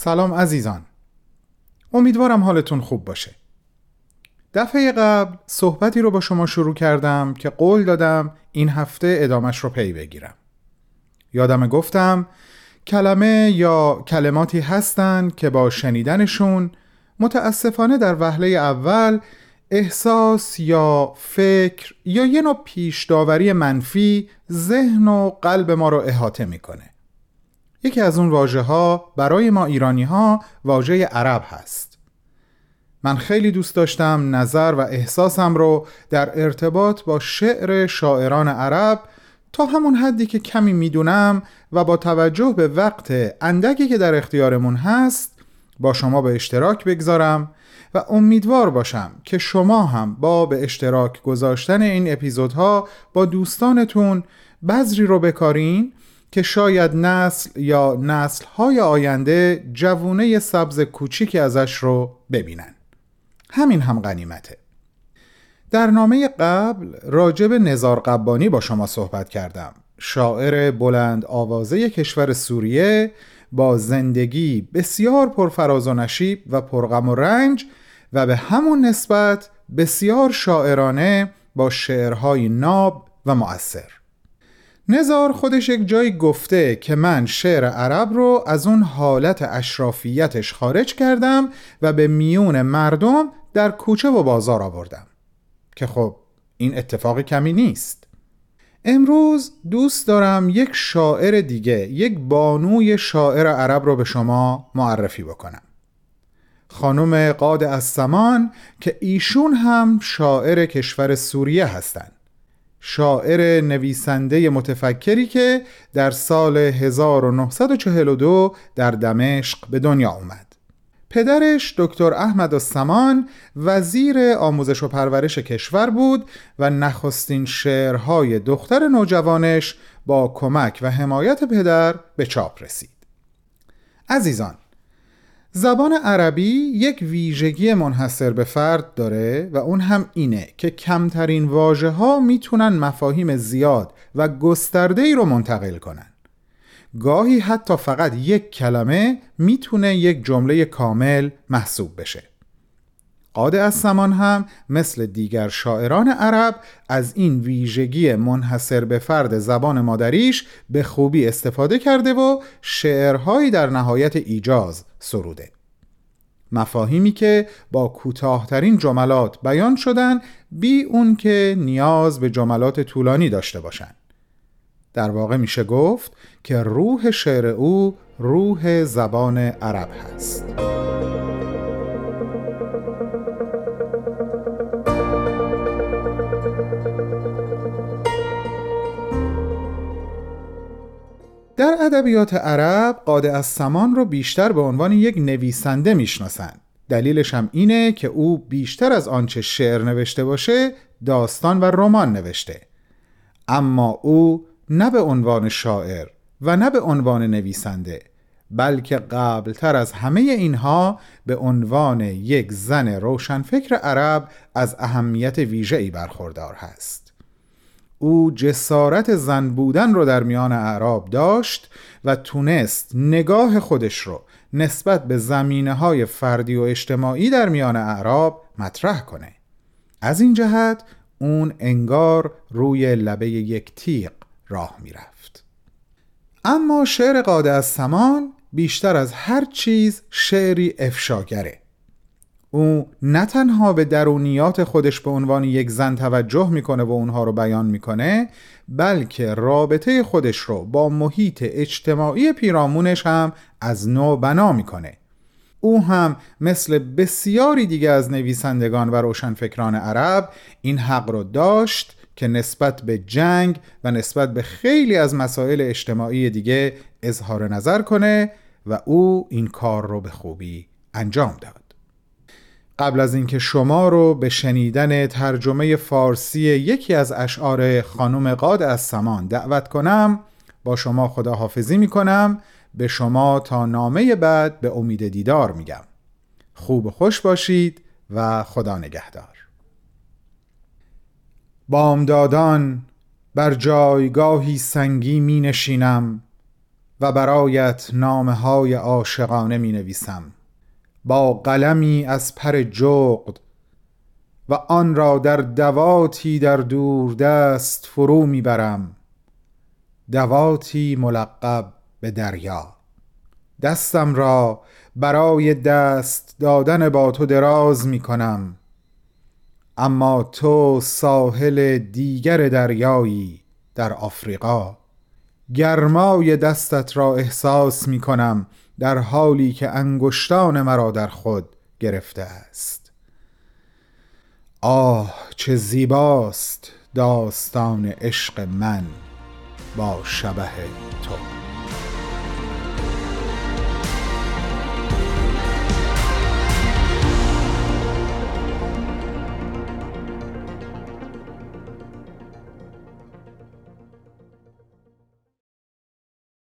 سلام عزیزان. امیدوارم حالتون خوب باشه. دفعه قبل صحبتی رو با شما شروع کردم که قول دادم این هفته ادامش رو پی بگیرم. یادم گفتم کلمه یا کلماتی هستند که با شنیدنشون متاسفانه در وهله اول احساس یا فکر یا یه نوع پیش داوری منفی ذهن و قلب ما رو احاطه می‌کنه. یکی از اون واژه ها برای ما ایرانی ها واژه عرب هست. من خیلی دوست داشتم نظر و احساسم رو در ارتباط با شعر شاعران عرب تا همون حدی که کمی می‌دونم و با توجه به وقت اندکی که در اختیارمون هست با شما به اشتراک بگذارم و امیدوار باشم که شما هم با به اشتراک گذاشتن این اپیزودها با دوستانتون بذری رو بکارین که شاید نسل یا نسلهای آینده جوونه سبز کوچیکی ازش رو ببینن. همین هم غنیمته. در نامه قبل راجب نزار قبانی با شما صحبت کردم. شاعر بلند آوازه کشور سوریه با زندگی بسیار پرفراز و نشیب و پرغم و رنج و به همون نسبت بسیار شاعرانه با شعرهای ناب و مؤثر. نزار خودش یک جایی گفته که من شعر عرب رو از اون حالت اشرافیتش خارج کردم و به میون مردم در کوچه و بازار آوردم. که خب این اتفاق کمی نیست. امروز دوست دارم یک شاعر دیگه یک بانوی شاعر عرب رو به شما معرفی بکنم. خانم قاد از سمان که ایشون هم شاعر کشور سوریه هستند. شاعر نویسنده متفکری که در سال 1942 در دمشق به دنیا اومد پدرش دکتر احمد السمان وزیر آموزش و پرورش کشور بود و نخستین شعرهای دختر نوجوانش با کمک و حمایت پدر به چاپ رسید. عزیزان زبان عربی یک ویژگی منحصر به فرد داره و اون هم اینه که کمترین واژه ها می‌تونن مفاهیم زیاد و گسترده ای رو منتقل کنن. گاهی حتی فقط یک کلمه می‌تونه یک جمله کامل محسوب بشه. قاده از سمان هم مثل دیگر شاعران عرب از این ویژگی منحصر به فرد زبان مادریش به خوبی استفاده کرده و شعرهایی در نهایت ایجاز سروده مفاهیمی که با کوتاهترین جملات بیان شدن بی اون که نیاز به جملات طولانی داشته باشند. در واقع میشه گفت که روح شعر او روح زبان عرب هست. ادبیات عرب قاده از سمان رو بیشتر به عنوان یک نویسنده می‌شناسند. دلیلش هم اینه که او بیشتر از آنچه شعر نوشته باشه داستان و رمان نوشته اما او نه به عنوان شاعر و نه به عنوان نویسنده بلکه قبلتر از همه اینها به عنوان یک زن روشنفکر عرب از اهمیت ویژه‌ای برخوردار هست او جسارت زن بودن رو در میان اعراب داشت و تونست نگاه خودش رو نسبت به زمینه های فردی و اجتماعی در میان اعراب مطرح کنه. از این جهت اون انگار روی لبه یک تیغ راه می‌رفت. اما شعر قاده از سمان بیشتر از هر چیز شعری افشاگره. او نه تنها به درونیات خودش به عنوان یک زن توجه می‌کنه و اونها رو بیان می‌کنه بلکه رابطه خودش رو با محیط اجتماعی پیرامونش هم از نو بنا می‌کنه. او هم مثل بسیاری دیگه از نویسندگان و روشنفکران عرب این حق رو داشت که نسبت به جنگ و نسبت به خیلی از مسائل اجتماعی دیگه اظهار نظر کنه و او این کار رو به خوبی انجام داد. قبل از اینکه شما رو به شنیدن ترجمه فارسی یکی از اشعار خانم قاد از سمان دعوت کنم با شما خداحافظی می کنم به شما تا نامه بعد به امید دیدار میگم. خوب خوش باشید و خدا نگهدار. بامدادان بر جایگاهی سنگی می نشینم و برایت نامه های عاشقانه می نویسم با قلمی از پر جغد و آن را در دواتی در دور دست فرو می‌برم. دواتی ملقب به دریا. دستم را برای دست دادن با تو دراز می کنم اما تو ساحل دیگر دریایی در آفریقا. گرمای دستت را احساس می کنم در حالی که انگشتان مرا در خود گرفته است. آه چه زیباست داستان عشق من با شبه تو.